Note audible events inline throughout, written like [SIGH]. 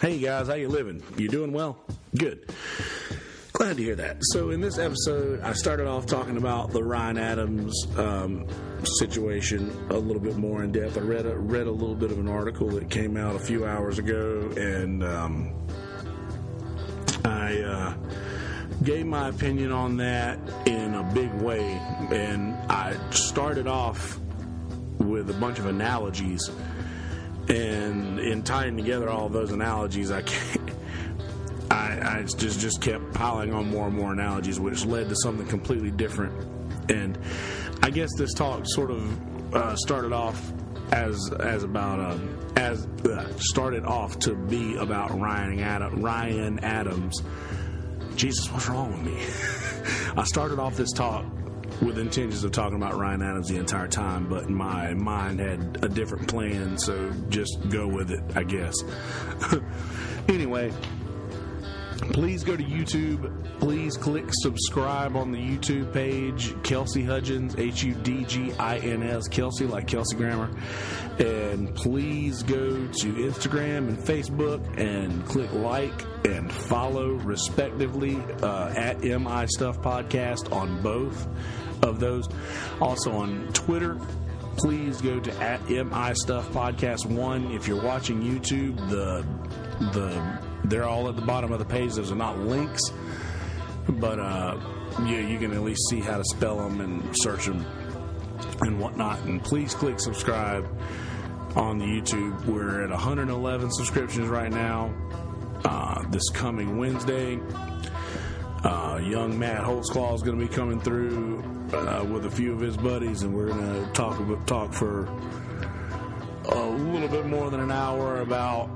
Hey guys, how you living? You doing well? Good. Glad to hear that. So in this episode, I started off talking about the Ryan Adams um, situation a little bit more in depth. I read a, read a little bit of an article that came out a few hours ago, and um, I uh, gave my opinion on that in a big way. And I started off with a bunch of analogies, and in tying together all those analogies, I can't. I, I just just kept piling on more and more analogies, which led to something completely different. And I guess this talk sort of uh, started off as as about um, as uh, started off to be about Ryan Adam, Ryan Adams. Jesus, what's wrong with me? [LAUGHS] I started off this talk with intentions of talking about Ryan Adams the entire time, but my mind had a different plan, so just go with it, I guess. [LAUGHS] anyway, please go to YouTube. Please click subscribe on the YouTube page, Kelsey Hudgins, H U D G I N S, Kelsey, like Kelsey Grammer. And please go to Instagram and Facebook and click like and follow, respectively, uh, at MI Stuff Podcast on both of those. Also on Twitter, please go to at MI Stuff Podcast One. If you're watching YouTube, the the they're all at the bottom of the page. Those are not links, but uh, yeah, you can at least see how to spell them and search them and whatnot. And please click subscribe on the YouTube. We're at 111 subscriptions right now. Uh, this coming Wednesday, uh, young Matt Holtzclaw is going to be coming through uh, with a few of his buddies, and we're going to talk talk for a little bit more than an hour about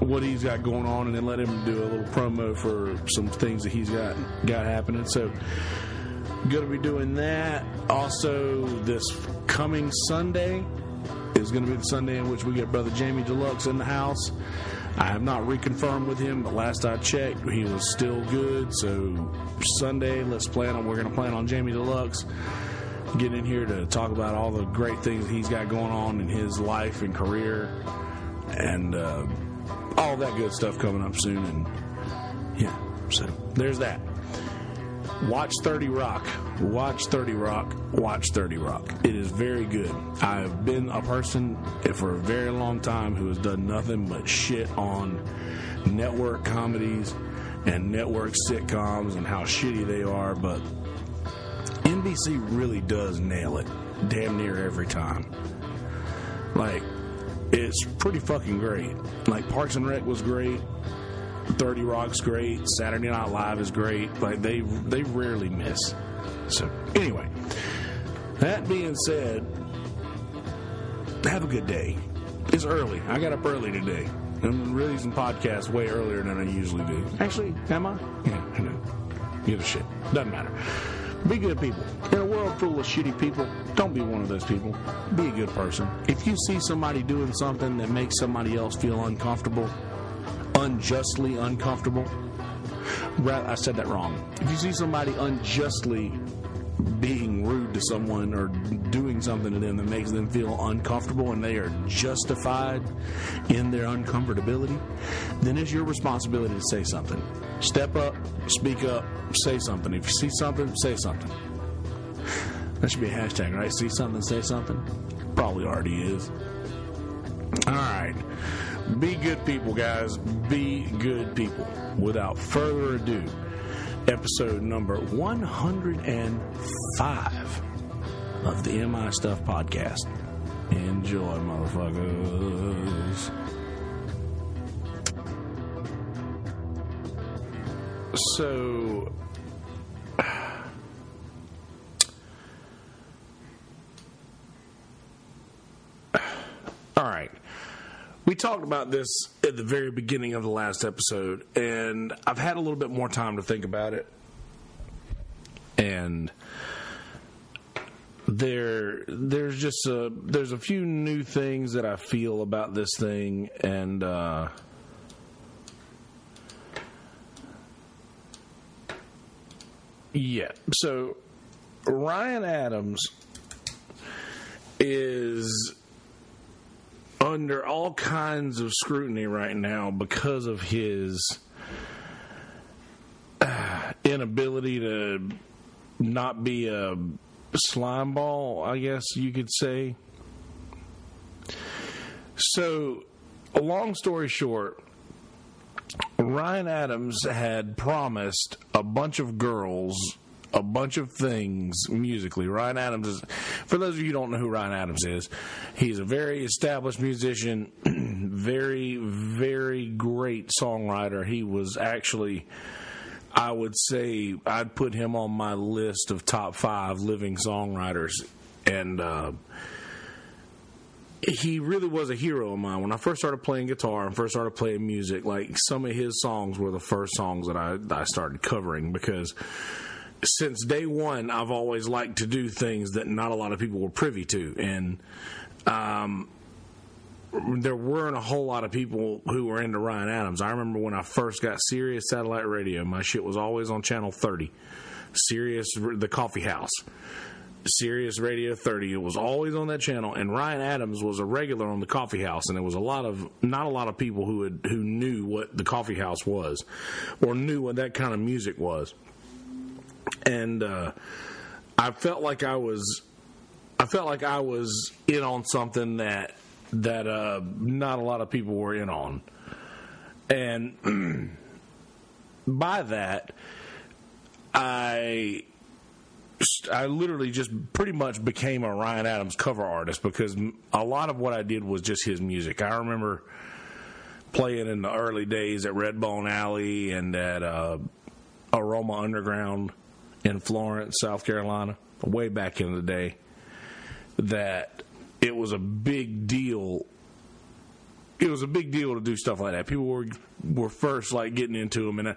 what he's got going on, and then let him do a little promo for some things that he's got got happening. So, going to be doing that. Also, this coming Sunday is going to be the Sunday in which we get Brother Jamie Deluxe in the house. I have not reconfirmed with him, but last I checked, he was still good. So Sunday, let's plan on. We're going to plan on Jamie Deluxe getting in here to talk about all the great things he's got going on in his life and career, and uh, all that good stuff coming up soon. And yeah, so there's that. Watch 30 Rock. Watch 30 Rock. Watch 30 Rock. It is very good. I've been a person for a very long time who has done nothing but shit on network comedies and network sitcoms and how shitty they are, but NBC really does nail it damn near every time. Like, it's pretty fucking great. Like, Parks and Rec was great. 30 Rock's great. Saturday Night Live is great. Like they they rarely miss. So anyway, that being said, have a good day. It's early. I got up early today. I'm releasing podcasts way earlier than I usually do. Actually, am I? Yeah, I know. Give a shit. Doesn't matter. Be good people. In a world full of shitty people, don't be one of those people. Be a good person. If you see somebody doing something that makes somebody else feel uncomfortable, unjustly uncomfortable. I said that wrong. If you see somebody unjustly being rude to someone or doing something to them that makes them feel uncomfortable and they are justified in their uncomfortability, then it's your responsibility to say something. Step up, speak up, say something. If you see something, say something. That should be a hashtag, right? See something, say something. Probably already is. All right. Be good people, guys. Be good people. Without further ado, episode number 105 of the MI Stuff Podcast. Enjoy, motherfuckers. So, all right. We talked about this at the very beginning of the last episode, and I've had a little bit more time to think about it. And there, there's just a there's a few new things that I feel about this thing, and uh, yeah. So Ryan Adams is under all kinds of scrutiny right now because of his uh, inability to not be a slime ball, I guess you could say. So, long story short, Ryan Adams had promised a bunch of girls a bunch of things musically. Ryan Adams is, for those of you who don't know who Ryan Adams is, he's a very established musician, [CLEARS THROAT] very, very great songwriter. He was actually, I would say, I'd put him on my list of top five living songwriters. And, uh, he really was a hero of mine when I first started playing guitar and first started playing music. Like some of his songs were the first songs that I I started covering because since day one, I've always liked to do things that not a lot of people were privy to, and um, there weren't a whole lot of people who were into Ryan Adams. I remember when I first got Sirius satellite radio, my shit was always on channel 30, Sirius the Coffee House. Sirius Radio 30. It was always on that channel, and Ryan Adams was a regular on the Coffee House, and there was a lot of not a lot of people who had, who knew what the Coffee House was, or knew what that kind of music was and uh, I felt like I was, I felt like I was in on something that that uh, not a lot of people were in on, and [CLEARS THROAT] by that, I. I literally just pretty much became a Ryan Adams cover artist because a lot of what I did was just his music. I remember playing in the early days at Redbone Alley and at uh, Aroma Underground in Florence, South Carolina, way back in the day, that it was a big deal. It was a big deal to do stuff like that. People were were first like getting into them, and uh,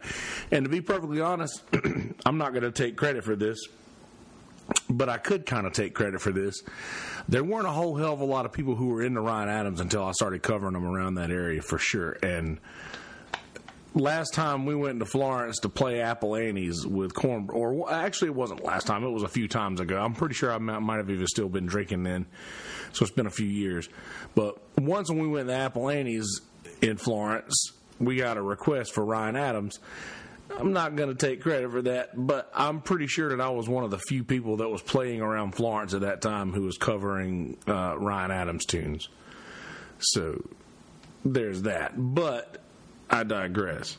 and to be perfectly honest, [CLEARS THROAT] I'm not going to take credit for this, but I could kind of take credit for this. There weren't a whole hell of a lot of people who were into Ryan Adams until I started covering them around that area for sure, and last time we went to Florence to play Apple Annie's with corn, or actually it wasn't last time. It was a few times ago. I'm pretty sure I might have even still been drinking then, so it's been a few years. But once when we went to Apple Annie's in Florence, we got a request for Ryan Adams. I'm not going to take credit for that, but I'm pretty sure that I was one of the few people that was playing around Florence at that time who was covering uh, Ryan Adams tunes. So there's that. But I digress.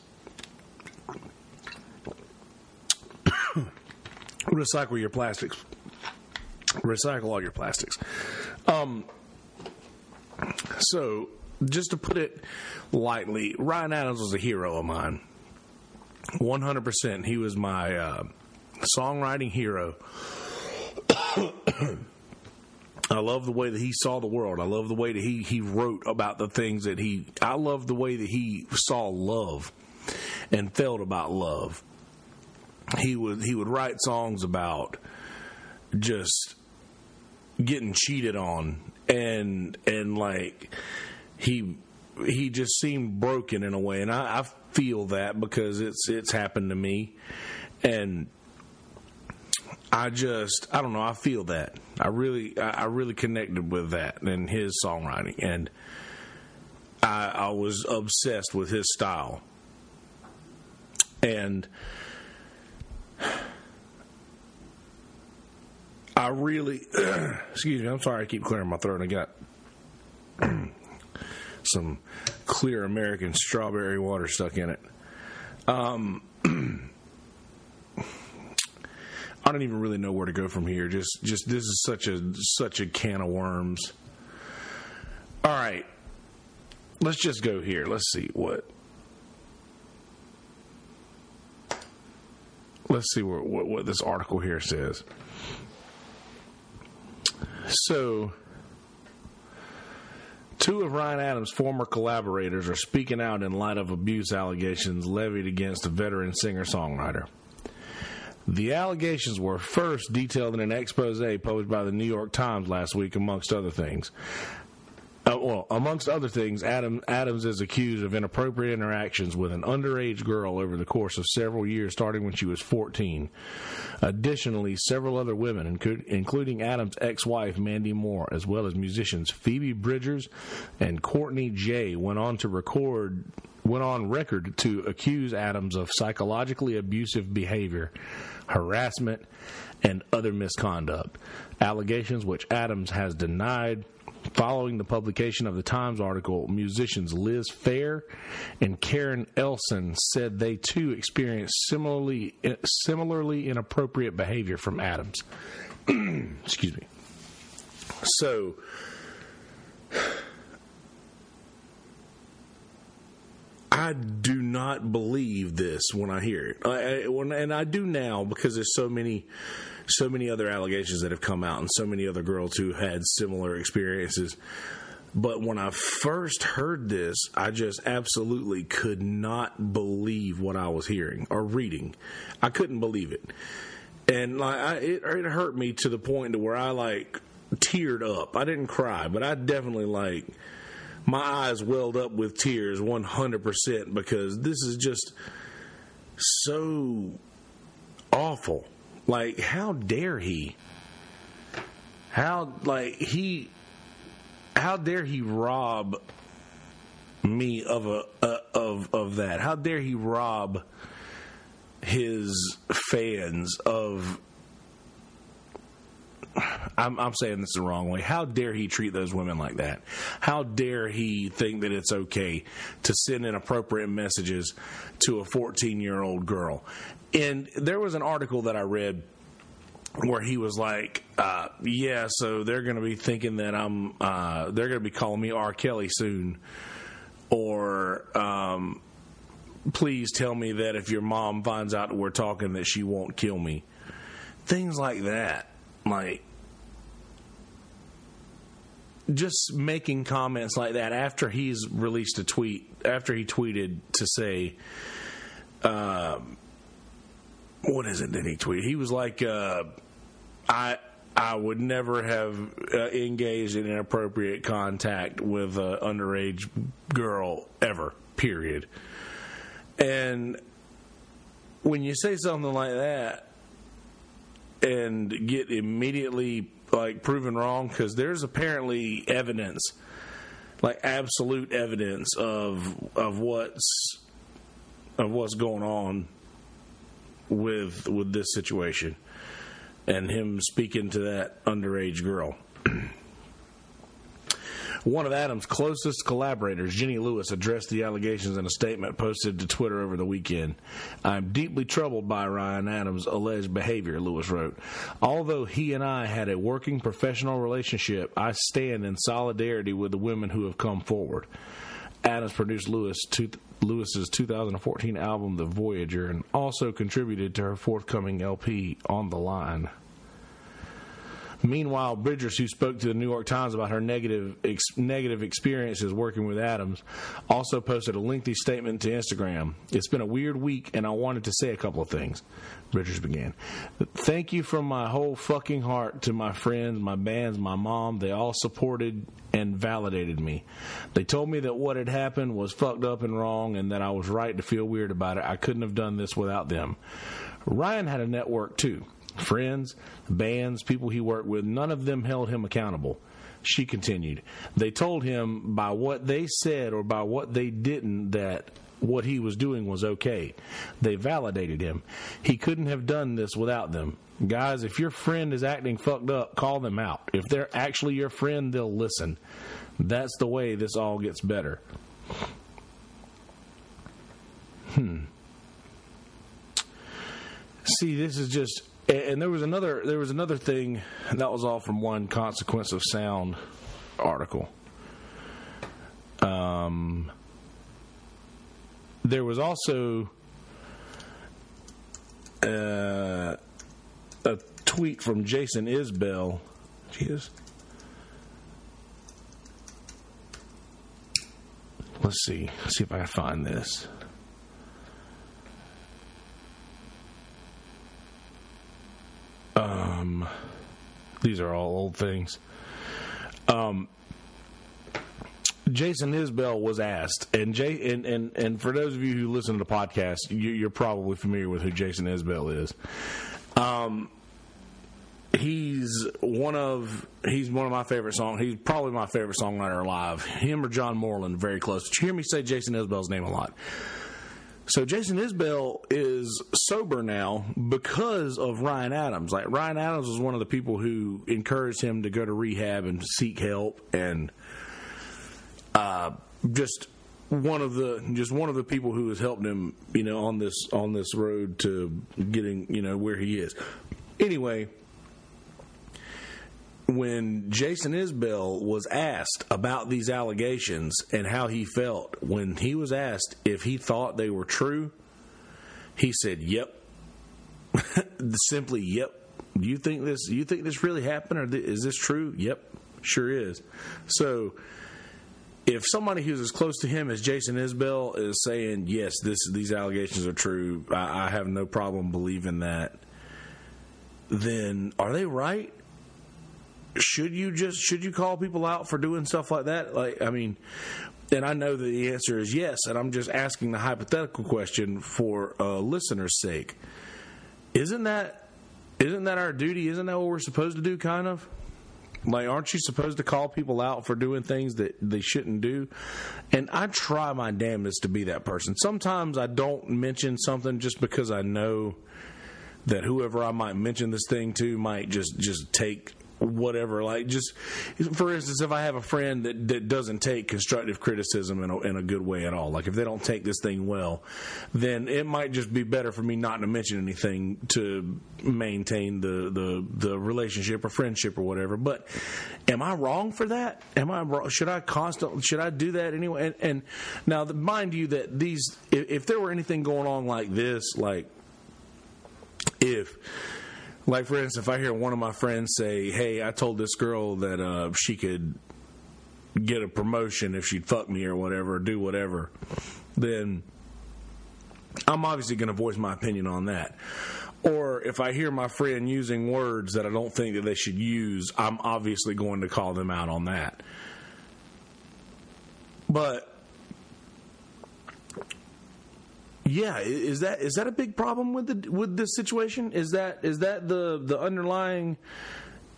[COUGHS] Recycle your plastics. Recycle all your plastics. Um, so, just to put it lightly, Ryan Adams was a hero of mine. 100%. He was my uh, songwriting hero. [COUGHS] I love the way that he saw the world. I love the way that he, he wrote about the things that he. I love the way that he saw love and felt about love. He would he would write songs about just getting cheated on and and like he he just seemed broken in a way, and I, I feel that because it's it's happened to me, and I just I don't know. I feel that I really I really connected with that and his songwriting, and I, I was obsessed with his style, and I really [CLEARS THROAT] excuse me. I'm sorry. I keep clearing my throat. I got [CLEARS THROAT] some clear American strawberry water stuck in it. Um, [CLEARS THROAT] I don't even really know where to go from here. Just just this is such a such a can of worms. All right. Let's just go here. Let's see what Let's see what, what, what this article here says. So, Two of Ryan Adams' former collaborators are speaking out in light of abuse allegations levied against a veteran singer songwriter. The allegations were first detailed in an expose published by the New York Times last week, amongst other things. Uh, well, amongst other things, Adam, Adams is accused of inappropriate interactions with an underage girl over the course of several years, starting when she was 14. Additionally, several other women, including Adams' ex-wife Mandy Moore, as well as musicians Phoebe Bridgers and Courtney Jaye, went on to record went on record to accuse Adams of psychologically abusive behavior, harassment, and other misconduct. Allegations which Adams has denied Following the publication of the Times article, musicians Liz Phair and Karen Elson said they too experienced similarly similarly inappropriate behavior from Adams. [CLEARS THROAT] Excuse me. So I do not believe this when I hear it, I, I, when, and I do now because there's so many so many other allegations that have come out and so many other girls who had similar experiences. But when I first heard this, I just absolutely could not believe what I was hearing or reading. I couldn't believe it, and like I, it, it hurt me to the point to where I like teared up. I didn't cry, but I definitely like my eyes welled up with tears 100% because this is just so awful. Like, how dare he? How, like, he, how dare he rob me of a, uh, of, of that? How dare he rob his fans of I'm, I'm, saying this the wrong way. How dare he treat those women like that? How dare he think that it's okay to send inappropriate messages to a 14 year old girl? And there was an article that I read where he was like, uh, "Yeah, so they're going to be thinking that I'm, uh, they're going to be calling me R. Kelly soon, or um, please tell me that if your mom finds out we're talking, that she won't kill me." Things like that, like just making comments like that after he's released a tweet, after he tweeted to say. Um, what is it that he tweeted? He was like, uh, I I would never have uh, engaged in inappropriate contact with an underage girl ever. Period. And when you say something like that and get immediately like proven wrong, because there's apparently evidence, like absolute evidence of of what's of what's going on with with this situation and him speaking to that underage girl. [CLEARS THROAT] One of Adams' closest collaborators, Jenny Lewis, addressed the allegations in a statement posted to Twitter over the weekend. I'm deeply troubled by Ryan Adams' alleged behavior, Lewis wrote. Although he and I had a working professional relationship, I stand in solidarity with the women who have come forward. Adams produced Lewis two, Lewis's 2014 album The Voyager and also contributed to her forthcoming LP On the Line. Meanwhile, Bridgers, who spoke to the New York Times about her negative ex- negative experiences working with Adams, also posted a lengthy statement to Instagram. It's been a weird week, and I wanted to say a couple of things. Bridgers began. Thank you from my whole fucking heart to my friends, my bands, my mom. They all supported and validated me. They told me that what had happened was fucked up and wrong, and that I was right to feel weird about it. I couldn't have done this without them. Ryan had a network too friends, bands, people he worked with, none of them held him accountable. She continued. They told him by what they said or by what they didn't that what he was doing was okay. They validated him. He couldn't have done this without them. Guys, if your friend is acting fucked up, call them out. If they're actually your friend, they'll listen. That's the way this all gets better. Hmm. See, this is just and there was another there was another thing that was all from one Consequence of Sound article. Um, there was also uh, a tweet from Jason Isbell. Jeez. Let's see. Let's see if I can find this. Um, these are all old things. Um, Jason Isbell was asked, and Jay, and, and, and for those of you who listen to the podcast, you, are probably familiar with who Jason Isbell is. Um, he's one of he's one of my favorite songs. He's probably my favorite songwriter alive. Him or John Moreland, very close. But you hear me say Jason Isbell's name a lot. So Jason Isbell is sober now because of Ryan Adams. Like Ryan Adams was one of the people who encouraged him to go to rehab and seek help, and uh, just one of the just one of the people who has helped him, you know, on this on this road to getting you know where he is. Anyway, when Jason Isbell was asked about these allegations and how he felt, when he was asked if he thought they were true, he said, "Yep." [LAUGHS] Simply, "Yep." Do you think this? You think this really happened, or is this true? Yep, sure is. So, if somebody who's as close to him as Jason Isbell is saying, "Yes, this these allegations are true," I, I have no problem believing that. Then, are they right? Should you just should you call people out for doing stuff like that? Like, I mean, and I know that the answer is yes, and I'm just asking the hypothetical question for a listener's sake. Isn't that isn't that our duty? Isn't that what we're supposed to do? Kind of. Like, aren't you supposed to call people out for doing things that they shouldn't do? And I try my damnedest to be that person. Sometimes I don't mention something just because I know that whoever I might mention this thing to might just just take whatever. Like just for instance, if I have a friend that, that doesn't take constructive criticism in a, in a good way at all, like if they don't take this thing well, then it might just be better for me not to mention anything to maintain the the the relationship or friendship or whatever. But am I wrong for that? Am I wrong? Should I constantly should I do that anyway? And, and now, mind you, that these if, if there were anything going on like this, like if like for instance, if I hear one of my friends say, "Hey, I told this girl that uh, she could get a promotion if she'd fuck me or whatever, or do whatever," then I'm obviously going to voice my opinion on that. Or if I hear my friend using words that I don't think that they should use, I'm obviously going to call them out on that. But yeah, is that is that a big problem with the with this situation? Is that is that the the underlying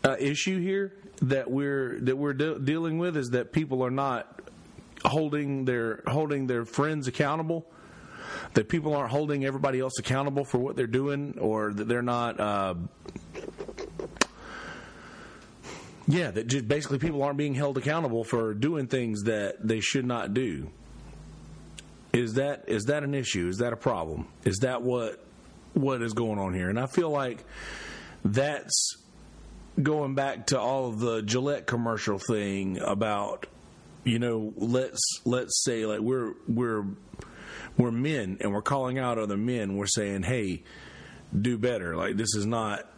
uh, issue here that we're that we're de- dealing with? Is that people are not holding their holding their friends accountable? That people aren't holding everybody else accountable for what they're doing, or that they're not. Uh, yeah, that just basically people aren't being held accountable for doing things that they should not do. Is that is that an issue? Is that a problem? Is that what what is going on here? And I feel like that's going back to all of the Gillette commercial thing about you know let's let's say like we're we're we're men and we're calling out other men we're saying hey do better like this is not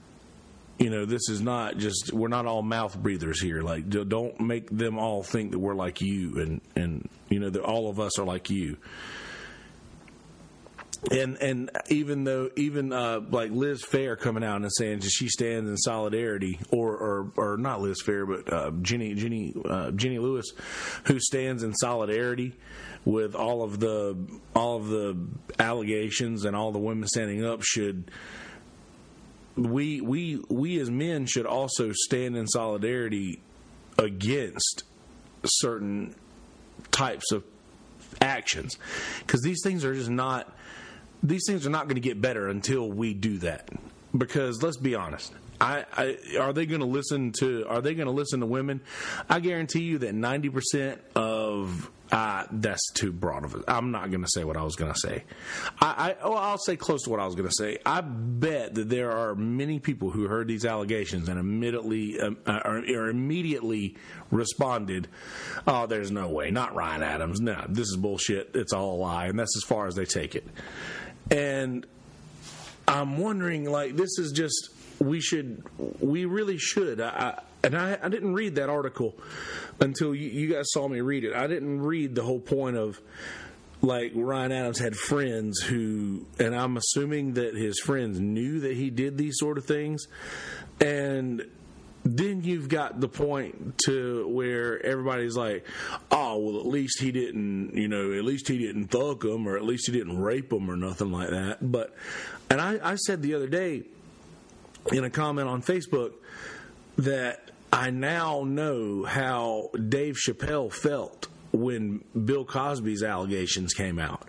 you know this is not just we're not all mouth breathers here. Like don't make them all think that we're like you and and you know that all of us are like you. And and even though even uh, like Liz Phair coming out and saying she stands in solidarity, or or, or not Liz Phair, but uh, Jenny Jenny uh, Jenny Lewis, who stands in solidarity with all of the all of the allegations and all the women standing up should we we we as men should also stand in solidarity against certain types of actions. Because these things are just not these things are not going to get better until we do that. Because let's be honest I, I, are they going to listen to are they going to listen to women? I guarantee you that 90% of uh, that's too broad of it. I'm not going to say what I was going to say. I, I, oh, I'll say close to what I was going to say. I bet that there are many people who heard these allegations and immediately um, uh, or, immediately responded, "Oh, there's no way, not Ryan Adams. No, this is bullshit. It's all a lie." And that's as far as they take it. And I'm wondering, like, this is just we should, we really should. I, and I, I didn't read that article until you, you guys saw me read it. I didn't read the whole point of like Ryan Adams had friends who, and I'm assuming that his friends knew that he did these sort of things, and then you've got the point to where everybody's like, oh, well, at least he didn't, you know, at least he didn't thug him or at least he didn't rape him or nothing like that. But, and I, I said the other day in a comment on Facebook that I now know how Dave Chappelle felt when Bill Cosby's allegations came out.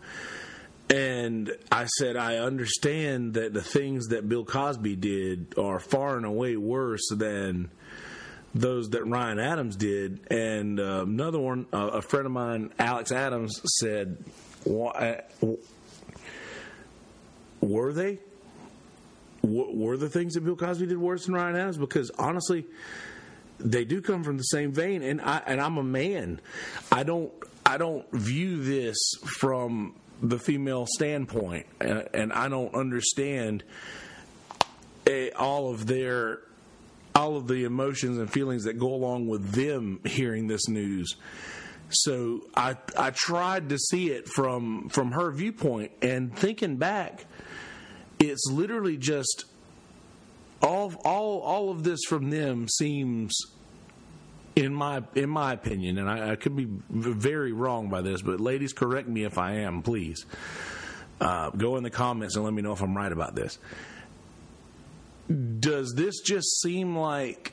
And I said, I understand that the things that Bill Cosby did are far and away worse than those that Ryan Adams did. And uh, another one, uh, a friend of mine, Alex Adams, said, uh, Were they? Were the things that Bill Cosby did worse than Ryan Adams? Because honestly, they do come from the same vein, and I and I'm a man. I don't I don't view this from the female standpoint, and, I don't understand a, all of their all of the emotions and feelings that go along with them hearing this news. So I I tried to see it from from her viewpoint, and thinking back, it's literally just all all all of this from them seems in my in my opinion, and I, I, could be very wrong by this, but ladies, correct me if I am, please. Uh, go in the comments and let me know if I'm right about this. Does this just seem like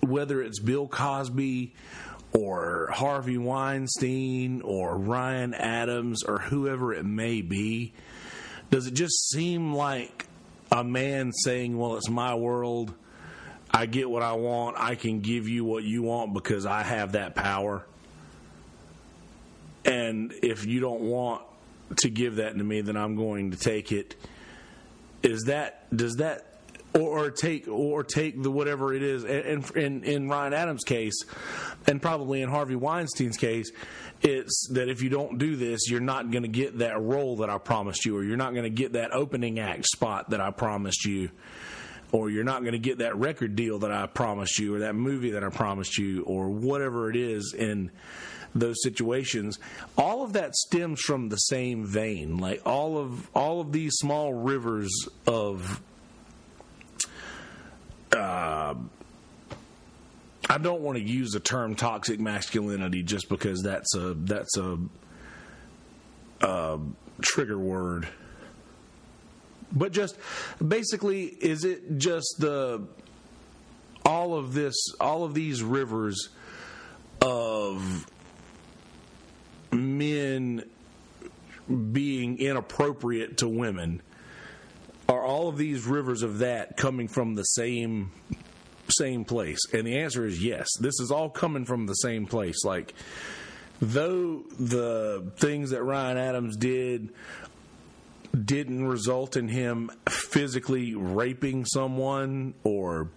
whether it's Bill Cosby or Harvey Weinstein or Ryan Adams or whoever it may be? Does it just seem like a man saying, "Well, it's my world"? I get what I want. I can give you what you want because I have that power. And if you don't want to give that to me, then I'm going to take it. Is that does that or, or take or take the whatever it is? And in in Ryan Adams' case, and probably in Harvey Weinstein's case, it's that if you don't do this, you're not going to get that role that I promised you, or you're not going to get that opening act spot that I promised you or you're not going to get that record deal that I promised you, or that movie that I promised you, or whatever it is in those situations. All of that stems from the same vein. Like all of all of these small rivers of. I don't want to use the term toxic masculinity just because that's a that's a, a trigger word but just basically, is it just the all of this, all of these rivers of men being inappropriate to women? Are all of these rivers of that coming from the same same place? And the answer is yes. This is all coming from the same place. Like though the things that Ryan Adams did didn't result in him physically raping someone or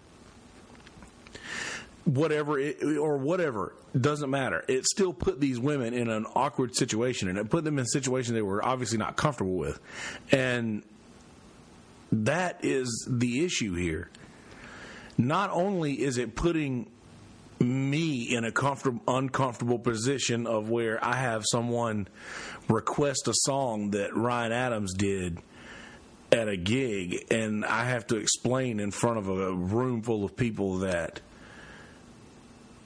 whatever it, or whatever doesn't matter it still put these women in an awkward situation and it put them in a situation they were obviously not comfortable with and that is the issue here not only is it putting me in a comfortable uncomfortable position of where I have someone request a song that Ryan Adams did at a gig, and I have to explain in front of a room full of people that,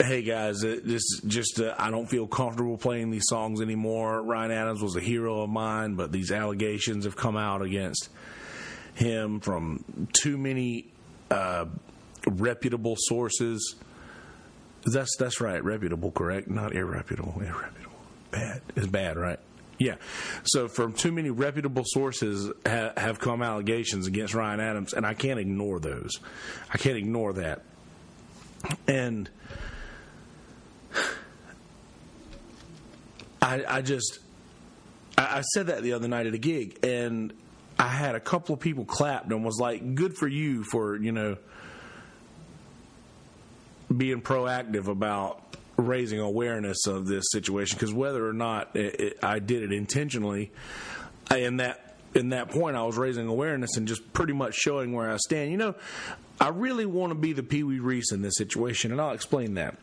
hey guys, this just uh, I don't feel comfortable playing these songs anymore. Ryan Adams was a hero of mine, but these allegations have come out against him from too many uh, reputable sources. That's that's right, reputable, correct? Not irreputable. Irreputable. Bad. It's bad, right? Yeah. So from too many reputable sources ha- have come allegations against Ryan Adams, and I can't ignore those. I can't ignore that. And I, I just, I, I said that the other night at a gig, and I had a couple of people clapped and was like, "Good for you for you know." Being proactive about raising awareness of this situation because whether or not it, it, I did it intentionally, in that in that point, I was raising awareness and just pretty much showing where I stand. You know, I really want to be the Pee Wee Reese in this situation, and I'll explain that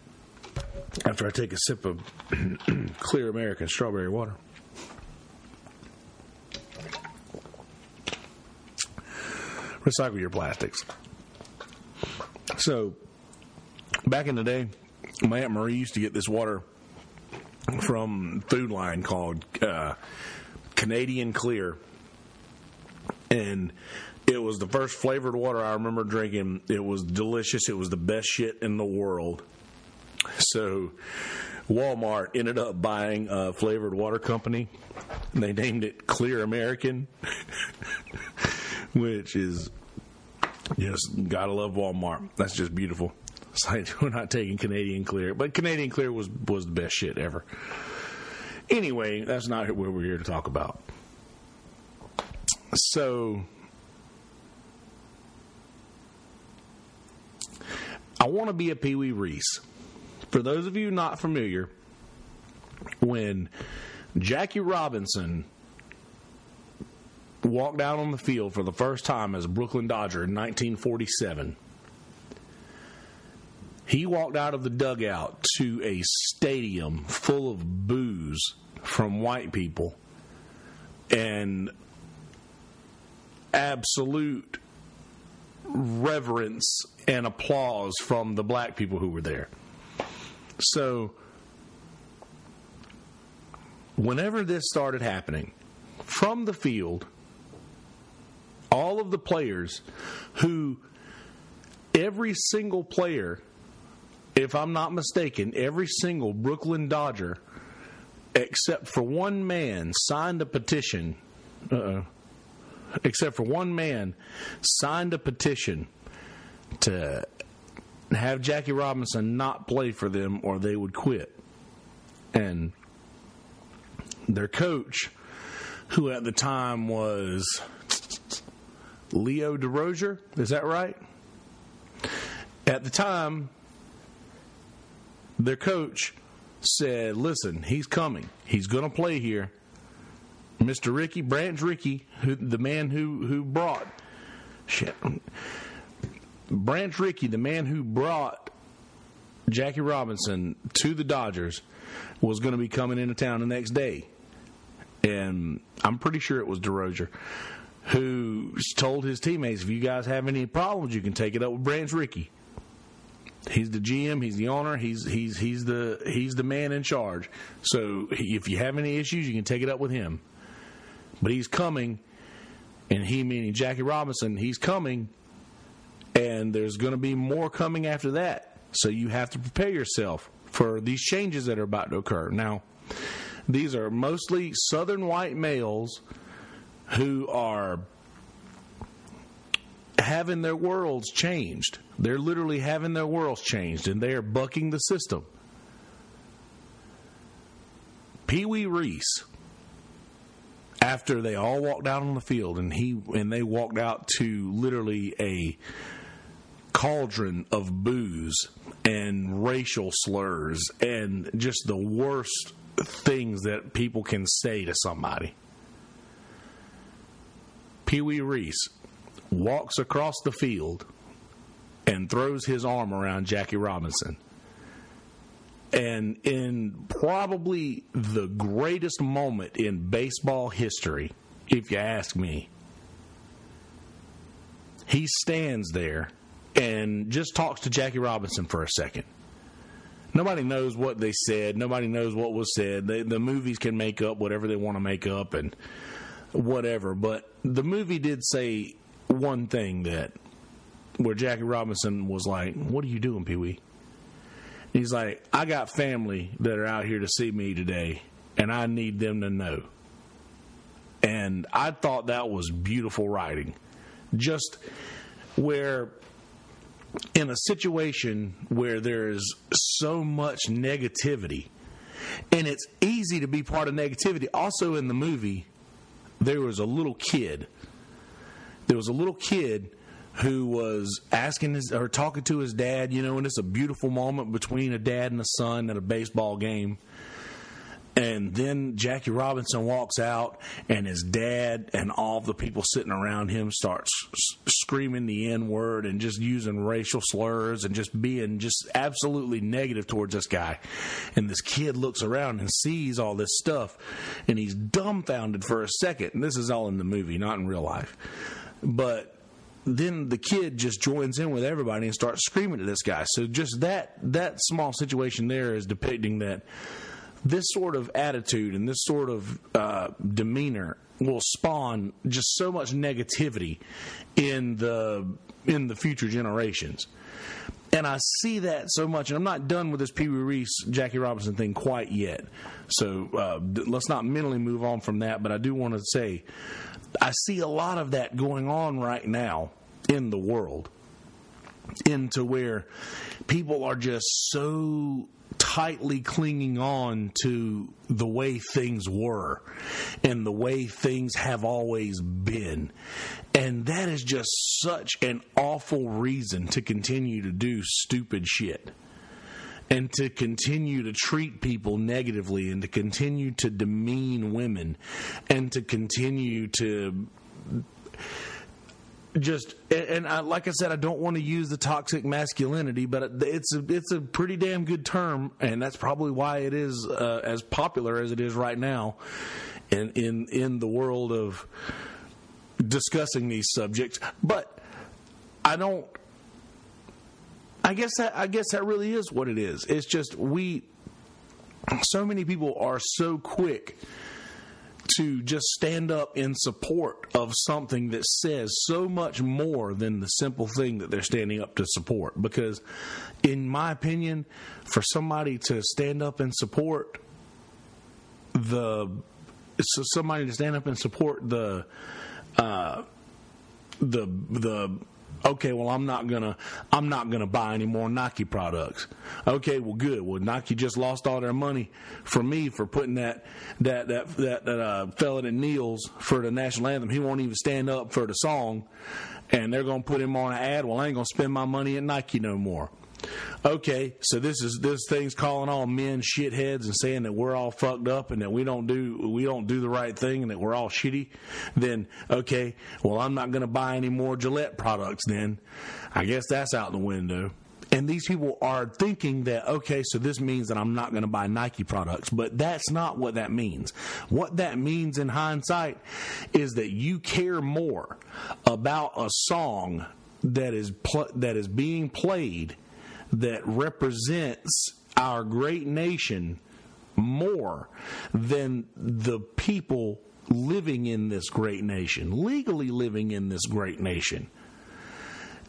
after I take a sip of [CLEARS THROAT] clear American strawberry water. Recycle your plastics. So, back in the day, my Aunt Marie used to get this water from Food Lion called uh, Canadian Clear. And it was the first flavored water I remember drinking. It was delicious. It was the best shit in the world. So Walmart ended up buying a flavored water company. They named it Clear American, [LAUGHS] which is just gotta love Walmart. That's just beautiful. [LAUGHS] We're not taking Canadian Clear, but Canadian Clear was was the best shit ever. Anyway, that's not what we're here to talk about. So I want to be a Pee Wee Reese. For those of you not familiar, when Jackie Robinson walked out on the field for the first time as a Brooklyn Dodger in 1947, he walked out of the dugout to a stadium full of boos from white people and absolute reverence and applause from the black people who were there. So, whenever this started happening, from the field, all of the players who, every single player, if I'm not mistaken, every single Brooklyn Dodger, except for one man, signed a petition. Uh-uh except for one man, signed a petition to have Jackie Robinson not play for them or they would quit. And their coach, who at the time was Leo Durocher, is that right? At the time, their coach said, Listen, he's coming. He's going to play here. Mr. Rickey Branch Rickey, who, the man who, who brought shit. Branch Rickey, the man who brought Jackie Robinson to the Dodgers, was going to be coming into town the next day. And I'm pretty sure it was Durocher who told his teammates, if you guys have any problems, you can take it up with Branch Rickey. He's the GM. He's the owner. He's he's he's the he's the man in charge. So if you have any issues, you can take it up with him. But he's coming, and he meaning Jackie Robinson, he's coming, and there's going to be more coming after that. So you have to prepare yourself for these changes that are about to occur. Now, these are mostly southern white males who are having their worlds changed. They're literally having their worlds changed, and they are bucking the system. Pee Wee Reese after they all walked out on the field and he and they walked out to literally a cauldron of boos and racial slurs and just the worst things that people can say to somebody. Pee Wee Reese walks across the field and throws his arm around Jackie Robinson and in probably the greatest moment in baseball history, if you ask me, he stands there and just talks to Jackie Robinson for a second. Nobody knows what they said. Nobody knows what was said. They, the movies can make up whatever they want to make up and whatever. But the movie did say one thing that where Jackie Robinson was like, "What are you doing, Pee Wee?" He's like, I got family that are out here to see me today, and I need them to know. And I thought that was beautiful writing. Just where in a situation where there's so much negativity, and it's easy to be part of negativity. Also, in the movie, there was a little kid. There was a little kid who was asking his or talking to his dad, you know, and it's a beautiful moment between a dad and a son at a baseball game. And then Jackie Robinson walks out, and his dad and all the people sitting around him start screaming the N word and just using racial slurs and just being just absolutely negative towards this guy. And this kid looks around and sees all this stuff, and he's dumbfounded for a second. And this is all in the movie, not in real life. But then the kid just joins in with everybody and starts screaming at this guy. So just that that small situation there is depicting that this sort of attitude and this sort of uh, demeanor will spawn just so much negativity in the in the future generations. And I see that so much, and I'm not done with this Pee Wee Reese, Jackie Robinson thing quite yet. So uh, let's not mentally move on from that. But I do want to say, I see a lot of that going on right now in the world, into where people are just so tightly clinging on to the way things were and the way things have always been. And that is just such an awful reason to continue to do stupid shit. And to continue to treat people negatively and to continue to demean women and to continue to just and I, like I said, I don't want to use the toxic masculinity, but it's a it's a pretty damn good term, and that's probably why it is uh, as popular as it is right now, in in in the world of discussing these subjects. But I don't. I guess that I guess that really is what it is. It's just we. So many people are so quick to just stand up in support of something that says so much more than the simple thing that they're standing up to support. Because, in my opinion, for somebody to stand up and support the so somebody to stand up and support the uh, the the okay, well I'm not gonna I'm not gonna buy any more Nike products. Okay, well good. Well Nike just lost all their money for me for putting that that that that, that uh, fella that kneels for the national anthem. He won't even stand up for the song, and they're gonna put him on an ad. Well, I ain't gonna spend my money at Nike no more okay, so this is this thing's calling all men shitheads and saying that we're all fucked up and that we don't do we don't do the right thing and that we're all shitty, then okay, well I'm not going to buy any more Gillette products. Then I guess that's out the window. And these people are thinking that, okay, so this means that I'm not going to buy Nike products. But that's not what that means. What that means in hindsight is that you care more about a song that is pl- that is being played that represents our great nation more than the people living in this great nation, legally living in this great nation.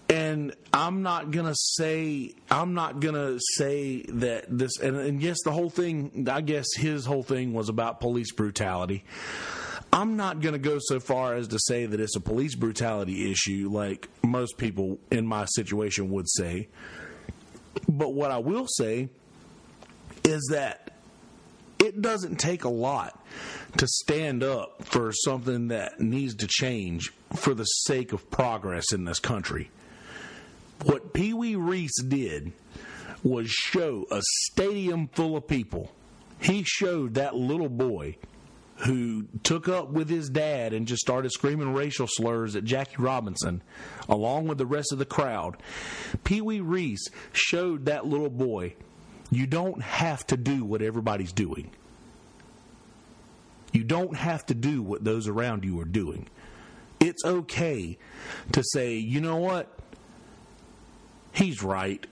And I'm not gonna say I'm not gonna say that this and, and yes, the whole thing I guess his whole thing was about police brutality. I'm not going to go so far as to say that it's a police brutality issue like most people in my situation would say. But what I will say is that it doesn't take a lot to stand up for something that needs to change for the sake of progress in this country. What Pee Wee Reese did was show a stadium full of people. He showed that little boy who took up with his dad and just started screaming racial slurs at Jackie Robinson, along with the rest of the crowd. Pee Wee Reese showed that little boy you don't have to do what everybody's doing. You don't have to do what those around you are doing. It's okay to say, you know what? He's right.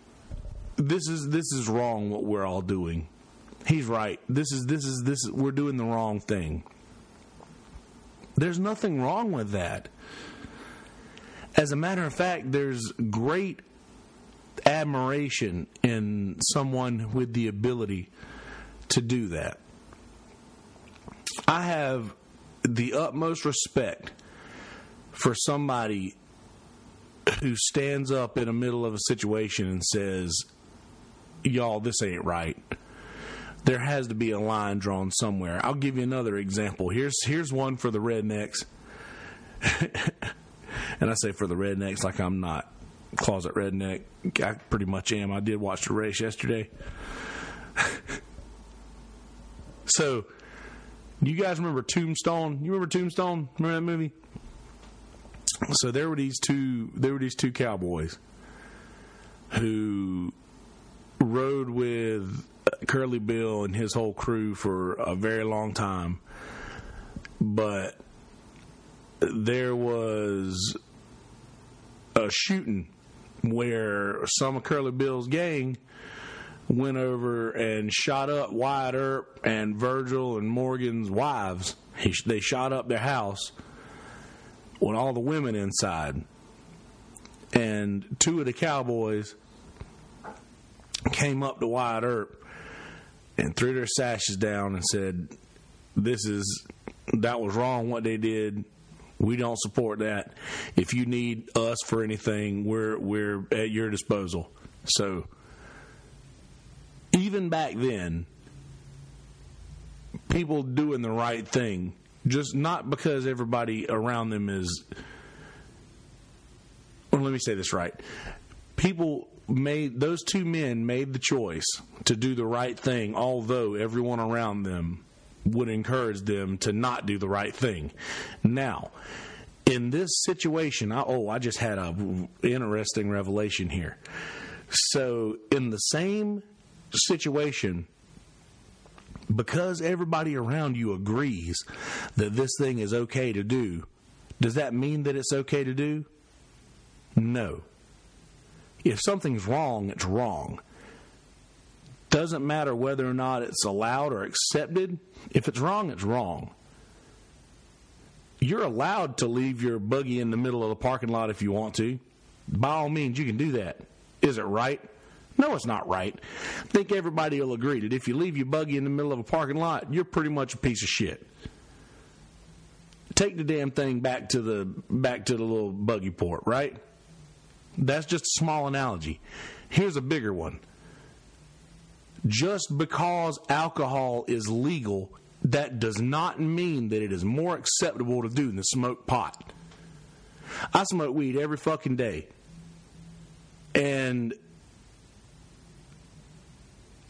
This is this is wrong what we're all doing. He's right. This is this is this is, we're doing the wrong thing. There's nothing wrong with that. As a matter of fact, there's great admiration in someone with the ability to do that. I have the utmost respect for somebody who stands up in the middle of a situation and says, Y'all, this ain't right there has to be a line drawn somewhere. I'll give you another example. Here's here's one for the rednecks. [LAUGHS] and I say for the rednecks like I'm not closet redneck. I pretty much am. I did watch the race yesterday. [LAUGHS] so, you guys remember Tombstone? You remember Tombstone? Remember that movie? So there were these two there were these two cowboys who rode with Curly Bill and his whole crew for a very long time, but there was a shooting where some of Curly Bill's gang went over and shot up Wyatt Earp and Virgil and Morgan's wives. He, they shot up their house with all the women inside. And two of the cowboys came up to Wyatt Earp and threw their sashes down and said, This is, that was wrong what they did. We don't support that. If you need us for anything, we're we're at your disposal. So even back then, people doing the right thing, just not because everybody around them is. Well, let me say this right. People made those two men made the choice to do the right thing, although everyone around them would encourage them to not do the right thing. Now, in this situation, I, oh, I just had a interesting revelation here. So, in the same situation, because everybody around you agrees that this thing is okay to do, does that mean that it's okay to do? No. If something's wrong, it's wrong. Doesn't matter whether or not it's allowed or accepted. If it's wrong, it's wrong. You're allowed to leave your buggy in the middle of the parking lot if you want to. By all means, you can do that. Is it right? No, it's not right. I think everybody will agree that if you leave your buggy in the middle of a parking lot, you're pretty much a piece of shit. Take the damn thing back to the back to the little buggy port, right? That's just a small analogy. Here's a bigger one. Just because alcohol is legal, that does not mean that it is more acceptable to do than smoke pot. I smoke weed every fucking day. And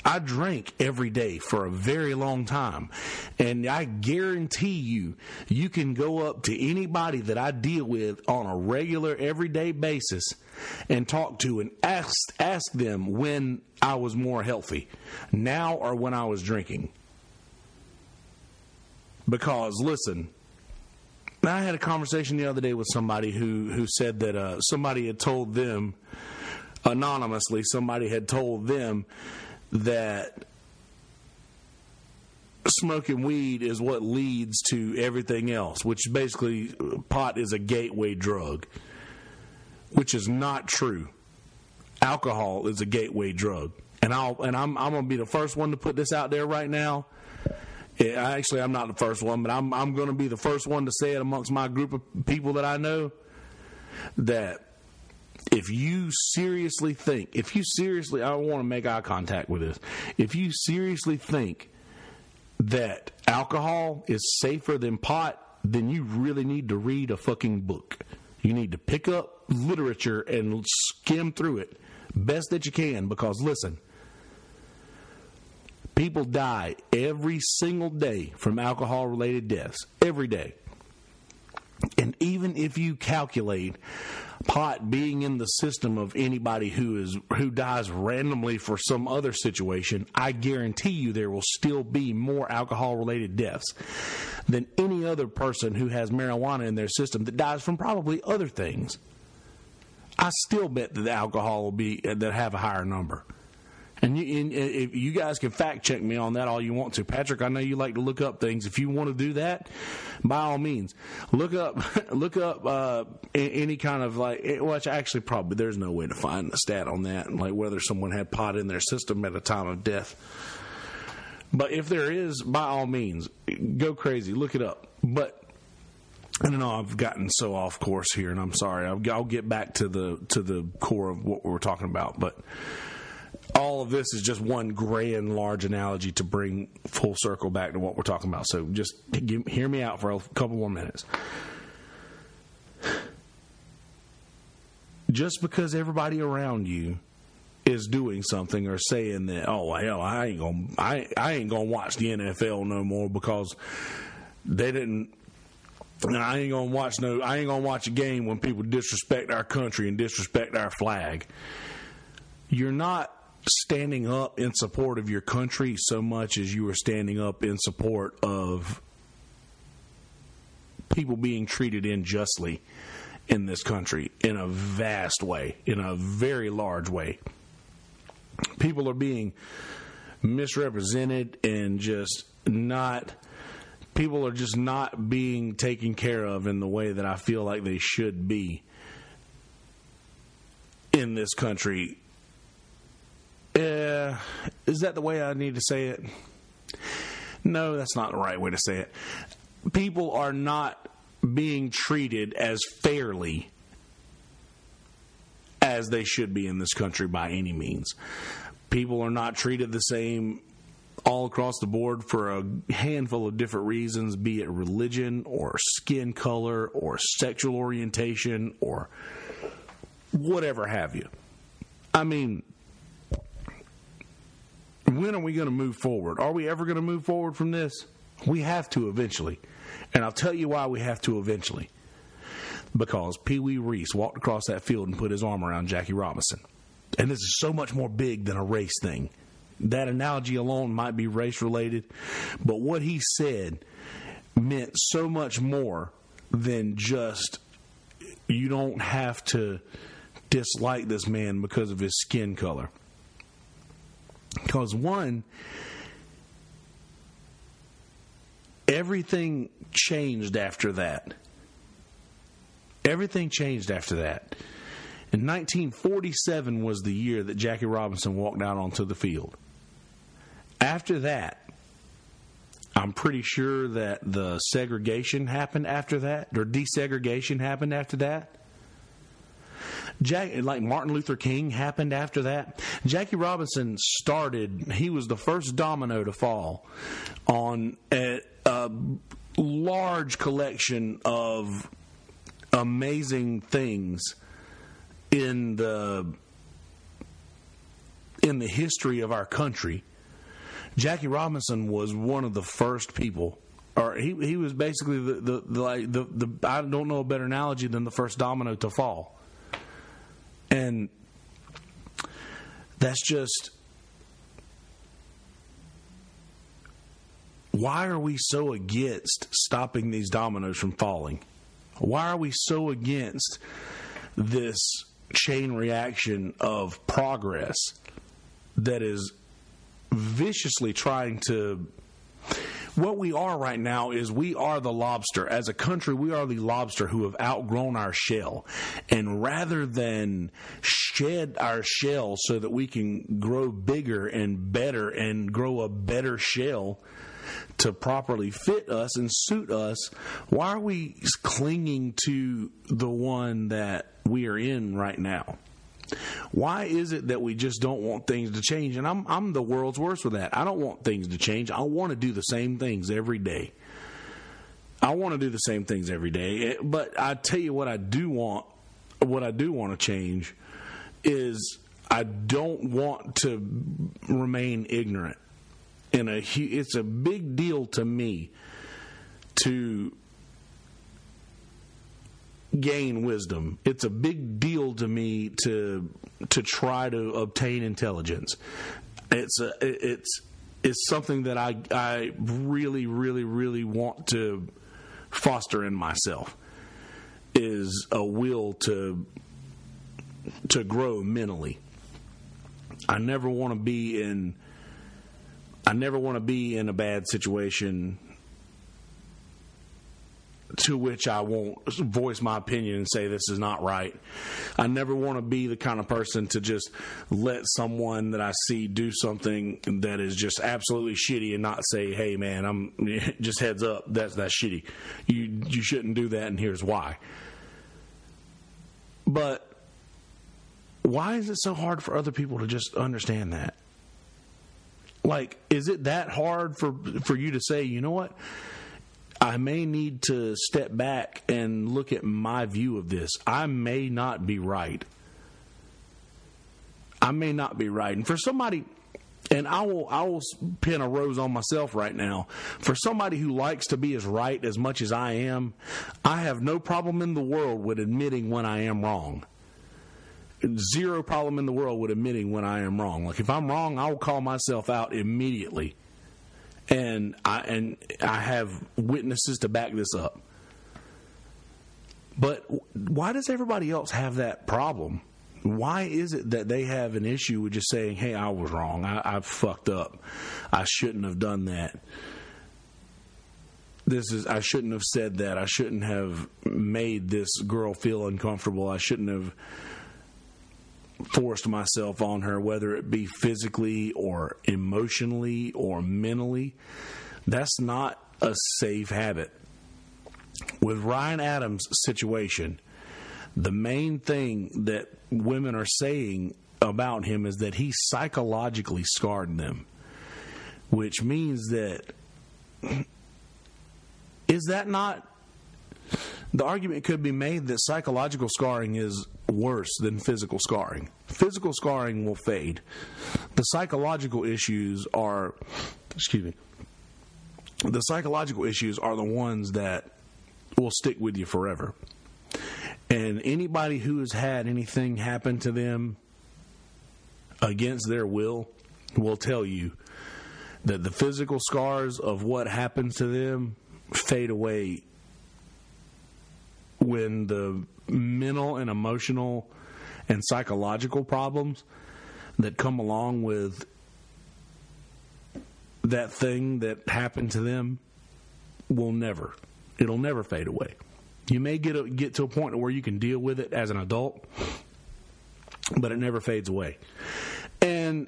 I drank every day for a very long time. And I guarantee you, you can go up to anybody that I deal with on a regular, everyday basis and talk to and ask, ask them when I was more healthy, now or when I was drinking. Because, listen, I had a conversation the other day with somebody who, who said that uh, somebody had told them, anonymously, somebody had told them that smoking weed is what leads to everything else, which basically pot is a gateway drug, which is not true. Alcohol is a gateway drug, and I'll and I'm I'm gonna be the first one to put this out there right now. Eh, actually, I'm not the first one, but I'm I'm gonna be the first one to say it amongst my group of people that I know that if you seriously think, if you seriously, I want to make eye contact with this. If you seriously think that alcohol is safer than pot, then you really need to read a fucking book. You need to pick up literature and skim through it best that you can because listen, people die every single day from alcohol related deaths. Every day. And even if you calculate pot being in the system of anybody who is who dies randomly for some other situation, I guarantee you there will still be more alcohol related deaths than any other person who has marijuana in their system that dies from probably other things. I still bet that the alcohol will be that have a higher number. And, you, and if you guys can fact check me on that all you want to, Patrick. I know you like to look up things. If you want to do that, by all means, look up [LAUGHS] look up uh, any kind of like. Which actually, probably there's no way to find the stat on that, like whether someone had pot in their system at a time of death. But if there is, by all means, go crazy, look it up. But I don't know. I've gotten so off course here, and I'm sorry. I'll, I'll get back to the to the core of what we were talking about, but all of this is just one grand large analogy to bring full circle back to what we're talking about. So just give, hear me out for a couple more minutes. Just because everybody around you is doing something or saying that, oh hell, I ain't gonna, I, I ain't gonna watch the NFL no more because they didn't. I ain't gonna watch no. I ain't gonna watch a game when people disrespect our country and disrespect our flag. You're not standing up in support of your country so much as you are standing up in support of people being treated unjustly in this country in a vast way, in a very large way. People are being misrepresented and just not people are just not being taken care of in the way that I feel like they should be in this country. Uh, is that the way I need to say it? No, that's not the right way to say it. People are not being treated as fairly as they should be in this country by any means. People are not treated the same all across the board for a handful of different reasons, be it religion or skin color or sexual orientation or whatever have you. I mean, when are we going to move forward? Are we ever going to move forward from this? We have to eventually. And I'll tell you why we have to eventually. Because Pee Wee Reese walked across that field and put his arm around Jackie Robinson. And this is so much more big than a race thing. That analogy alone might be race related, but what he said meant so much more than just you don't have to dislike this man because of his skin color. Because one, everything changed after that. Everything changed after that. In 1947 was the year that Jackie Robinson walked out onto the field. After that, I'm pretty sure that the segregation happened after that, or desegregation happened after that. Jack, like Martin Luther King happened after that. Jackie Robinson started, he was the first domino to fall on a, a large collection of amazing things in the in the history of our country. Jackie Robinson was one of the first people or he he was basically the the, the like the, the I don't know a better analogy than the first domino to fall. And that's just why are we so against stopping these dominoes from falling? Why are we so against this chain reaction of progress that is viciously trying to what we are right now is we are the lobster. As a country, we are the lobster who have outgrown our shell. And rather than shed our shell so that we can grow bigger and better and grow a better shell, to properly fit us and suit us, why are we clinging to the one that we are in right now? Why is it that we just don't want things to change? And I'm I'm the world's worst with that. I don't want things to change. I want to do the same things every day. I want to do the same things every day. Eh, but I tell you what I do want what I do want to change is I don't want to remain ignorant. In a it's a big deal to me to gain wisdom. It's a big deal to me to to try to obtain intelligence. It's a, it's it's something that I I really really really want to foster in myself is a will to to grow mentally. I never want to be in I never want to be in a bad situation to which I won't voice my opinion and say this is not right. I never want to be the kind of person to just let someone that I see do something that is just absolutely shitty and not say, "Hey, man, I'm [LAUGHS] just heads up. That's that's shitty. You you shouldn't do that, and here's why." But why is it so hard for other people to just understand that? Like, is it that hard for for you to say, you know what? I may need to step back and look at my view of this. I may not be right. I may not be right. And for somebody, and I will I will pin a rose on myself right now. For somebody who likes to be as right as much as I am, I have no problem in the world with admitting when I am wrong. Zero problem in the world with admitting when I am wrong. Like if I'm wrong, I will call myself out immediately and I and I have witnesses to back this up. But why does everybody else have that problem? Why is it that they have an issue with just saying, "Hey, I was wrong. I, I fucked up. I shouldn't have done that." This is I shouldn't have said that. I shouldn't have made this girl feel uncomfortable. I shouldn't have forced myself on her, whether it be physically or emotionally or mentally. That's not a safe habit. With Ryan Adams' situation, the main thing that women are saying about him is that he psychologically scarred them, which means that [CLEARS THROAT] is that not the argument could be made that psychological scarring is worse than physical scarring. Physical scarring will fade. The psychological issues are, excuse me, the psychological issues are the ones that will stick with you forever. And anybody who has had anything happen to them against their will will tell you that the physical scars of what happened to them fade away when the mental and emotional and psychological problems that come along with that thing that happened to them will never it'll never fade away. You may get a, get to a point where you can deal with it as an adult but it never fades away. And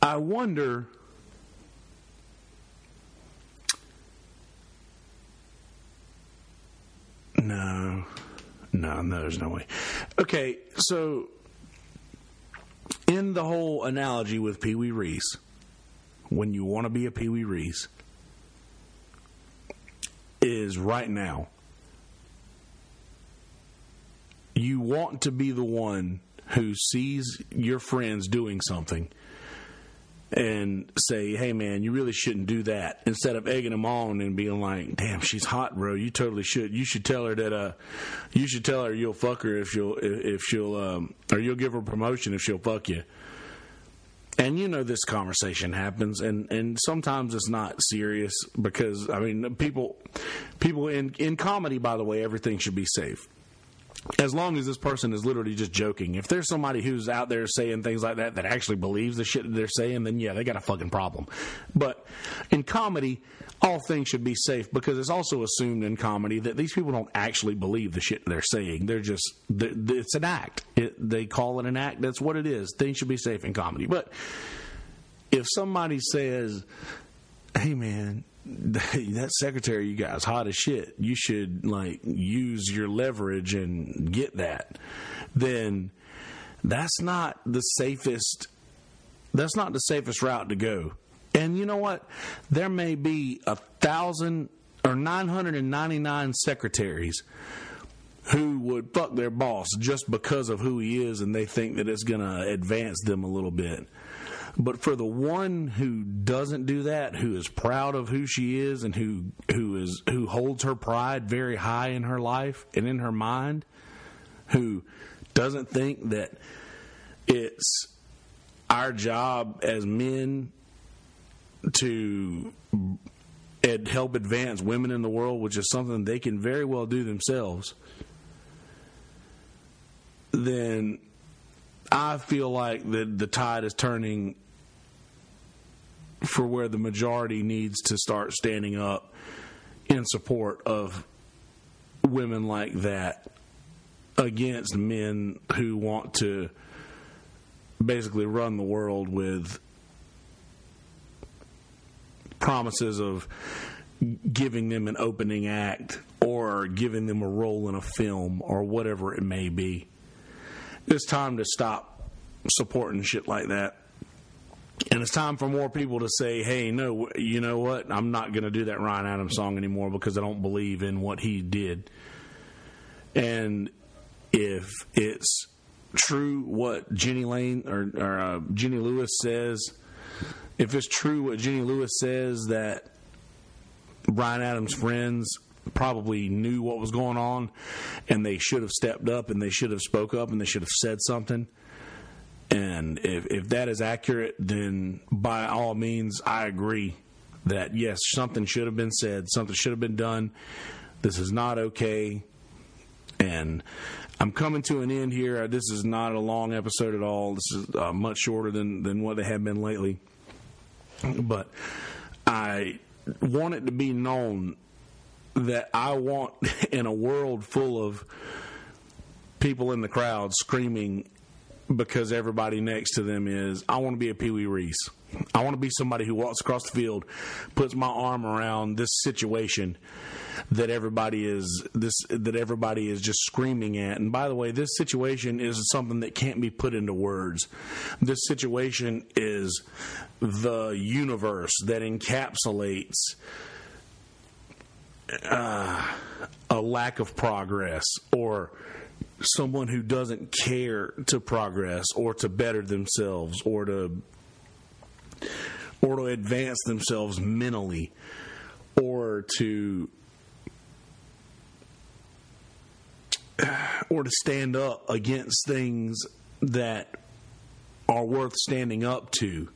i wonder no no, no, there's no way. Okay, so in the whole analogy with Pee Wee Reese, when you want to be a Pee Wee Reese, is right now. You want to be the one who sees your friends doing something and say, "Hey, man, you really shouldn't do that." Instead of egging them on and being like, "Damn, she's hot, bro. You totally should. You should tell her that. Uh, you should tell her you'll fuck her if she'll if she'll um, or you'll give her promotion if she'll fuck you." And you know this conversation happens, and and sometimes it's not serious because I mean people people in in comedy. By the way, everything should be safe as long as this person is literally just joking. If there's somebody who's out there saying things like that that actually believes the shit that they're saying, then yeah, they got a fucking problem. But in comedy, all things should be safe because it's also assumed in comedy that these people don't actually believe the shit they're saying. They're just they're, it's an act. It, they call it an act. That's what it is. Things should be safe in comedy. But if somebody says, "Hey, man," [LAUGHS] that secretary you got is hot as shit. You should like use your leverage and get that. Then that's not the safest. That's not the safest route to go. And you know what? There may be a thousand or 999 secretaries who would fuck their boss just because of who he is and they think that it's going to advance them a little bit. But for the one who doesn't do that, who is proud of who she is and who who is who holds her pride very high in her life and in her mind, who doesn't think that it's our job as men to help advance women in the world, which is something they can very well do themselves, then I feel like the the tide is turning for where the majority needs to start standing up in support of women like that against men who want to basically run the world with promises of giving them an opening act or giving them a role in a film or whatever it may be. It's time to stop supporting shit like that. And it's time for more people to say, hey, no, you know what? I'm not going to do that Ryan Adams song anymore because I don't believe in what he did. And if it's true what Jenny Lane or, or uh, Jenny Lewis says, if it's true what Jenny Lewis says that Bryan Adams' friends probably knew what was going on and they should have stepped up and they should have spoke up and they should have said something and if, if that is accurate then by all means i agree that yes something should have been said something should have been done this is not okay And I'm coming to an end here. This is not a long episode at all. This is uh, much shorter than, than what they have been lately. But I want it to be known that I want [LAUGHS] in a world full of people in the crowd screaming because everybody next to them is, I want to be a Pee Wee Reese. I want to be somebody who walks across the field, puts my arm around this situation that everybody is this that everybody is just screaming at. And by the way, this situation is something that can't be put into words. This situation is the universe that encapsulates uh, a lack of progress or someone who doesn't care to progress or to better themselves or to or to advance themselves mentally or to or to stand up against things that are worth standing up to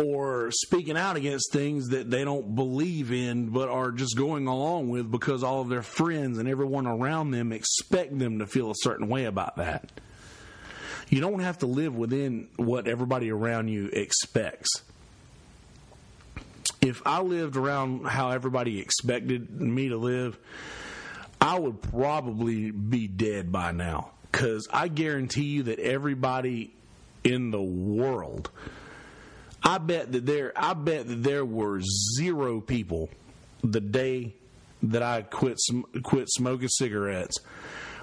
or speaking out against things that they don't believe in but are just going along with because all of their friends and everyone around them expect them to feel a certain way about that. You don't have to live within what everybody around you expects. If I lived around how everybody expected me to live, I would probably be dead by now. Because I guarantee you that everybody in the world, I bet that there, I bet that there were zero people the day that I quit quit smoking cigarettes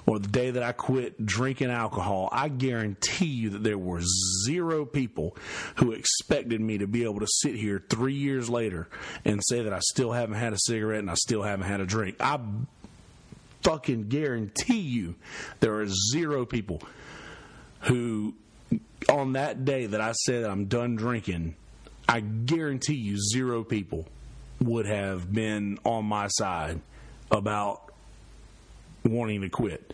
or the day that I quit drinking alcohol, I guarantee you that there were zero people who expected me to be able to sit here three years later and say that I still haven't had a cigarette and I still haven't had a drink. I fucking guarantee you there are zero people who, on that day that I said I'm done drinking, I guarantee you zero people would have been on my side about wanting to quit.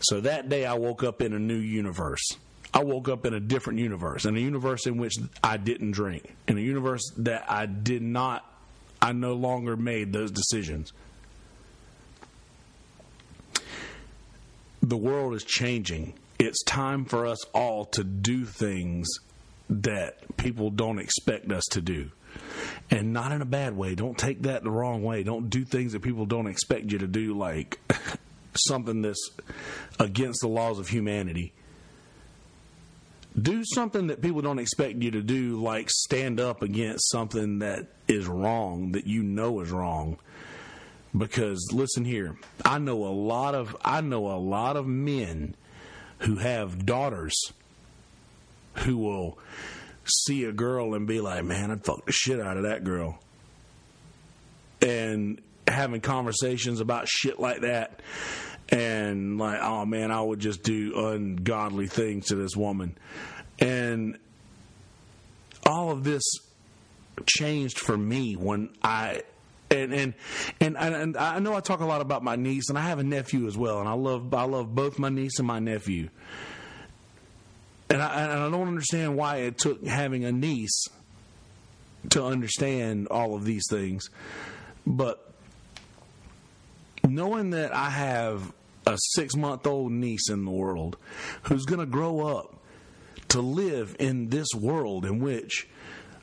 So that day I woke up in a new universe. I woke up in a different universe, in a universe in which I didn't drink, in a universe that I did not, I no longer made those decisions. The world is changing. It's time for us all to do things that people don't expect us to do. And not in a bad way. Don't take that the wrong way. Don't do things that people don't expect you to do, like [LAUGHS] something that's against the laws of humanity. Do something that people don't expect you to do, like stand up against something that is wrong, that you know is wrong. Because listen here, I know a lot of I know a lot of men who have daughters who will see a girl and be like, "Man, I'd fuck the shit out of that girl," and having conversations about shit like that and like oh man i would just do ungodly things to this woman. And all of this changed for me when i and and and and I know I talk a lot about my niece, and I have a nephew as well, and I love I love both my niece and my nephew, and I, and I don't understand why it took having a niece to understand all of these things, but knowing that I have a six month old niece in the world who's going to grow up to live in this world in which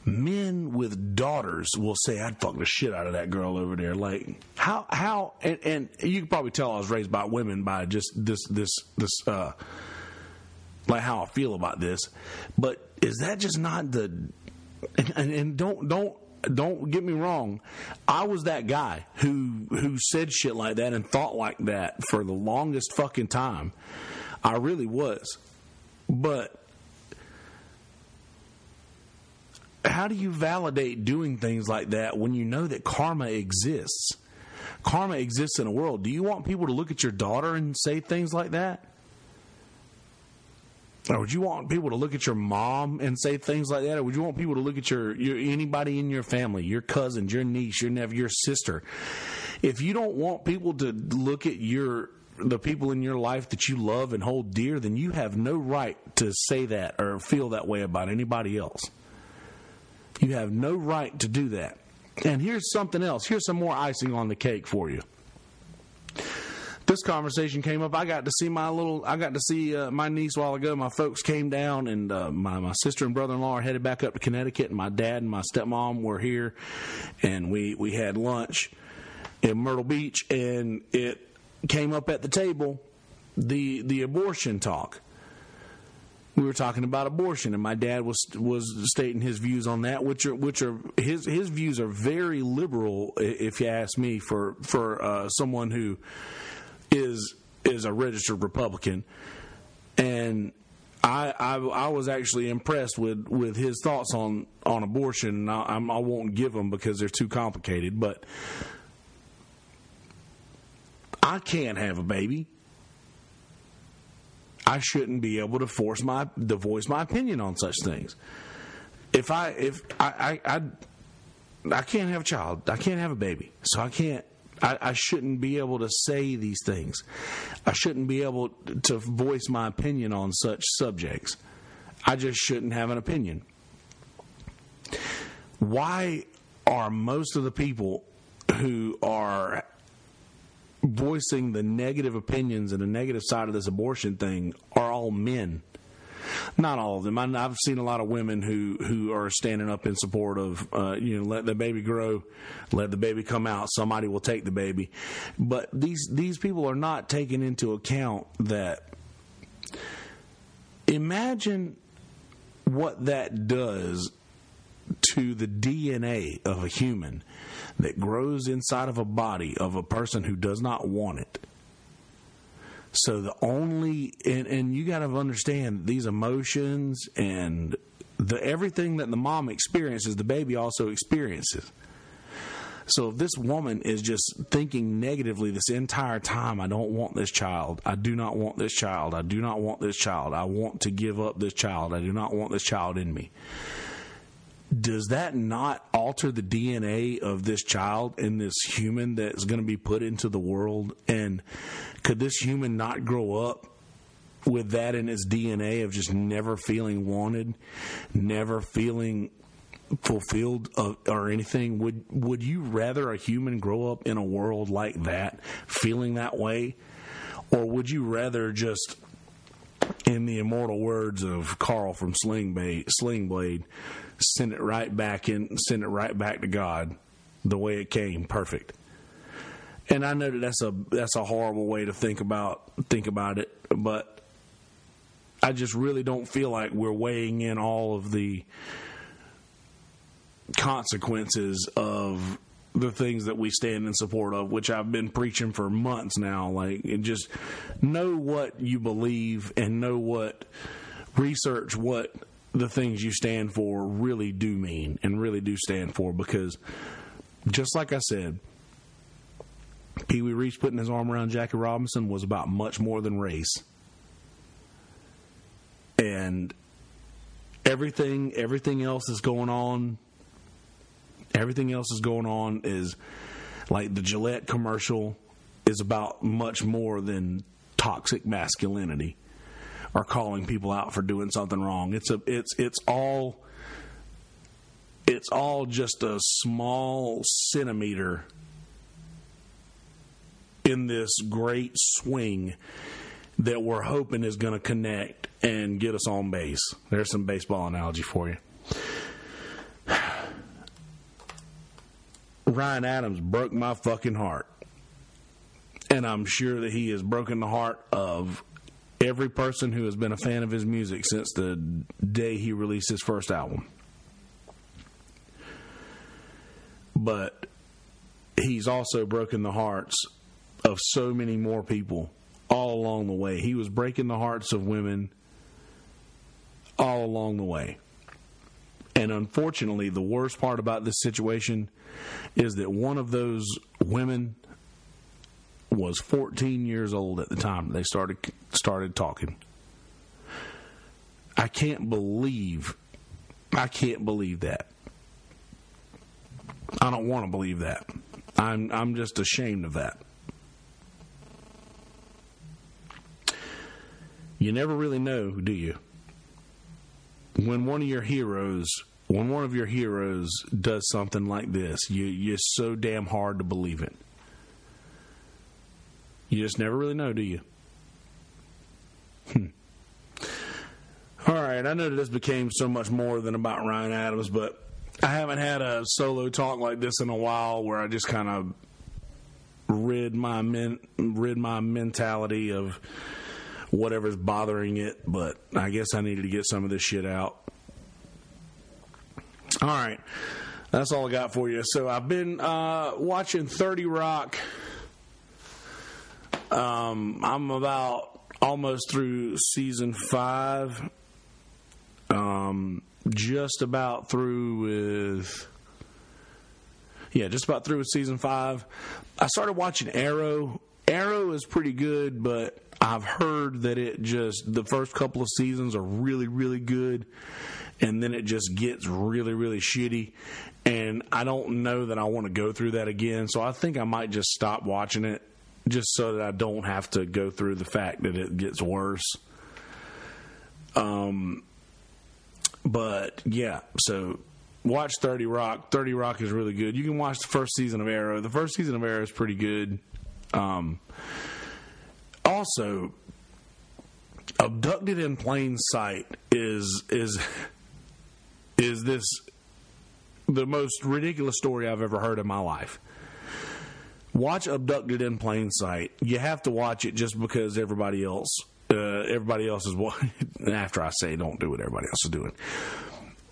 men with daughters will say, I'd fuck the shit out of that girl over there. Like, how, how, and, and you can probably tell I was raised by women by just this, this, this, uh, like how I feel about this. But is that just not the, and, and don't, don't, don't get me wrong. I was that guy who who said shit like that and thought like that for the longest fucking time. I really was. But how do you validate doing things like that when you know that karma exists? Karma exists in the world. Do you want people to look at your daughter and say things like that? Or would you want people to look at your mom and say things like that? Or would you want people to look at your, your anybody in your family, your cousins, your niece, your nephew, your sister? If you don't want people to look at your the people in your life that you love and hold dear, then you have no right to say that or feel that way about anybody else. You have no right to do that. And here's something else. Here's some more icing on the cake for you. this conversation came up, I got to see my little, I got to see uh, my niece a while ago. My folks came down, and uh, my my sister and brother in law are headed back up to Connecticut, and my dad and my stepmom were here, and we we had lunch in Myrtle Beach, and it came up at the table the the abortion talk we were talking about abortion, and my dad was was stating his views on that, which are which are his his views are very liberal, if you ask me, for for uh, someone who is is a registered Republican, and I, I, I was actually impressed with, with his thoughts on on abortion. I, I won't give them because they're too complicated, but I can't have a baby. I shouldn't be able to force my to voice my opinion on such things. If I if I I, I, I can't have a child, I can't have a baby, so I can't. I, I shouldn't be able to say these things. I shouldn't be able to voice my opinion on such subjects. I just shouldn't have an opinion. Why are most of the people who are voicing the negative opinions and the negative side of this abortion thing are all men. Not all of them. I, have seen a lot of women who, who are standing up in support of, uh, you know, let the baby grow, let the baby come out. Somebody will take the baby, but these these people are not taking into account that. Imagine what that does to the DNA of a human that grows inside of a body of a person who does not want it. So the only and, and you got to understand these emotions and the everything that the mom experiences, the baby also experiences. So if this woman is just thinking negatively this entire time, I don't want this child. I do not want this child. I do not want this child. I want to give up this child. I do not want this child in me does that not alter the DNA of this child and this human that's going to be put into the world? And could this human not grow up with that in his DNA of just never feeling wanted, never feeling fulfilled uh, or anything? Would would you rather a human grow up in a world like that, feeling that way, or would you rather just in the immortal words of Carl from Sling Blade, Sling Blade send it right back in, send it right back to God, the way it came, perfect. And I know that that's a that's a horrible way to think about think about it, but I just really don't feel like we're weighing in all of the consequences of the things that we stand in support of, which I've been preaching for months now. Like, just know what you believe and know what research what the things you stand for really do mean and really do stand for because just like I said, Pee Wee Reese putting his arm around Jackie Robinson was about much more than race. And everything everything else is going on everything else is going on is like the Gillette commercial is about much more than toxic masculinity or calling people out for doing something wrong. It's a it's it's all it's all just a small centimeter in this great swing that we're hoping is going to connect and get us on base. There's some baseball analogy for you. Ryan Adams broke my fucking heart. And I'm sure that he has broken the heart of every person who has been a fan of his music since the day he released his first album. But he's also broken the hearts of so many more people all along the way. He was breaking the hearts of women all along the way. And unfortunately, the worst part about this situation is that one of those women was 14 years old at the time they started started talking. I can't believe I can't believe that. I don't want to believe that. I'm I'm just ashamed of that. You never really know, do you? When one of your heroes when one of your heroes does something like this, you you're so damn hard to believe it. You just never really know, do you? Hmm. All right, I know that this became so much more than about Ryan Adams, but I haven't had a solo talk like this in a while where I just kind of rid my men, rid my mentality of whatever's bothering it. But I guess I needed to get some of this shit out. All right, that's all I got for you. So I've been uh, watching Thirty Rock. Um, I'm about almost through season five. Um, just about through with. Yeah, just about through with season five. I started watching Arrow. Arrow is pretty good, but I've heard that it just the first couple of seasons are really, really good, and then it just gets really, really shitty. And I don't know that I want to go through that again, so I think I might just stop watching it just so that I don't have to go through the fact that it gets worse. Um, but yeah, so watch 30 Rock. 30 Rock is really good. You can watch the first season of Arrow. The first season of Arrow is pretty good. Um, also, abducted in plain sight is is [LAUGHS] is this the most ridiculous story I've ever heard in my life. Watch Abducted in Plain Sight. You have to watch it just because everybody else uh, everybody else is [LAUGHS] after I say don't do what everybody else is doing.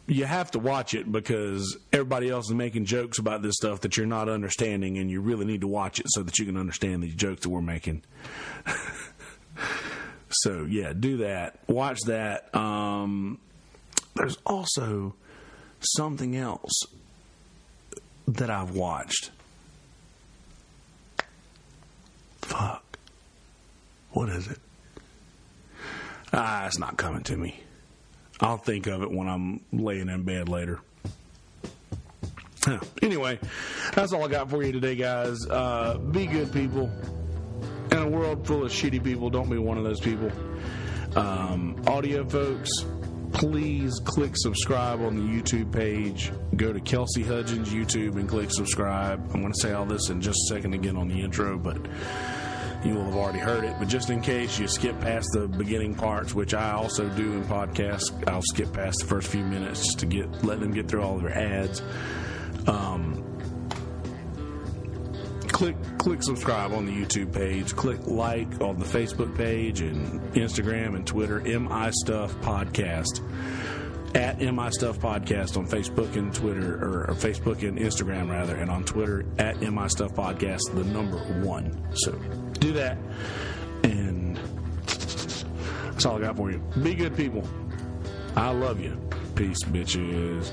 You have to watch it because everybody else is making jokes about this stuff that you're not understanding, and you really need to watch it so that you can understand these jokes that we're making. [LAUGHS] so yeah, do that. Watch that. Um, there's also something else that I've watched. Fuck. What is it? Ah, it's not coming to me. I'll think of it when I'm laying in bed later. Huh. Anyway, that's all I got for you today, guys. Uh, be good people. In a world full of shitty people, don't be one of those people. Um, audio folks, please click subscribe on the YouTube page. Go to Kelsey Hudgins YouTube and click subscribe. I'm going to say all this in just a second again on the intro, but you will have already heard it. But just in case you skip past the beginning parts, which I also do in podcasts, I'll skip past the first few minutes just to get let them get through all their ads. Um, click click subscribe on the YouTube page. Click like on the Facebook page and Instagram and Twitter. Mi Stuff Podcast at Mi Stuff Podcast on Facebook and Twitter, or, or, Facebook and Instagram rather, and on Twitter at Mi Stuff Podcast, the number one. So do that, and that's all I got for you. Be good people. I love you. Peace, bitches.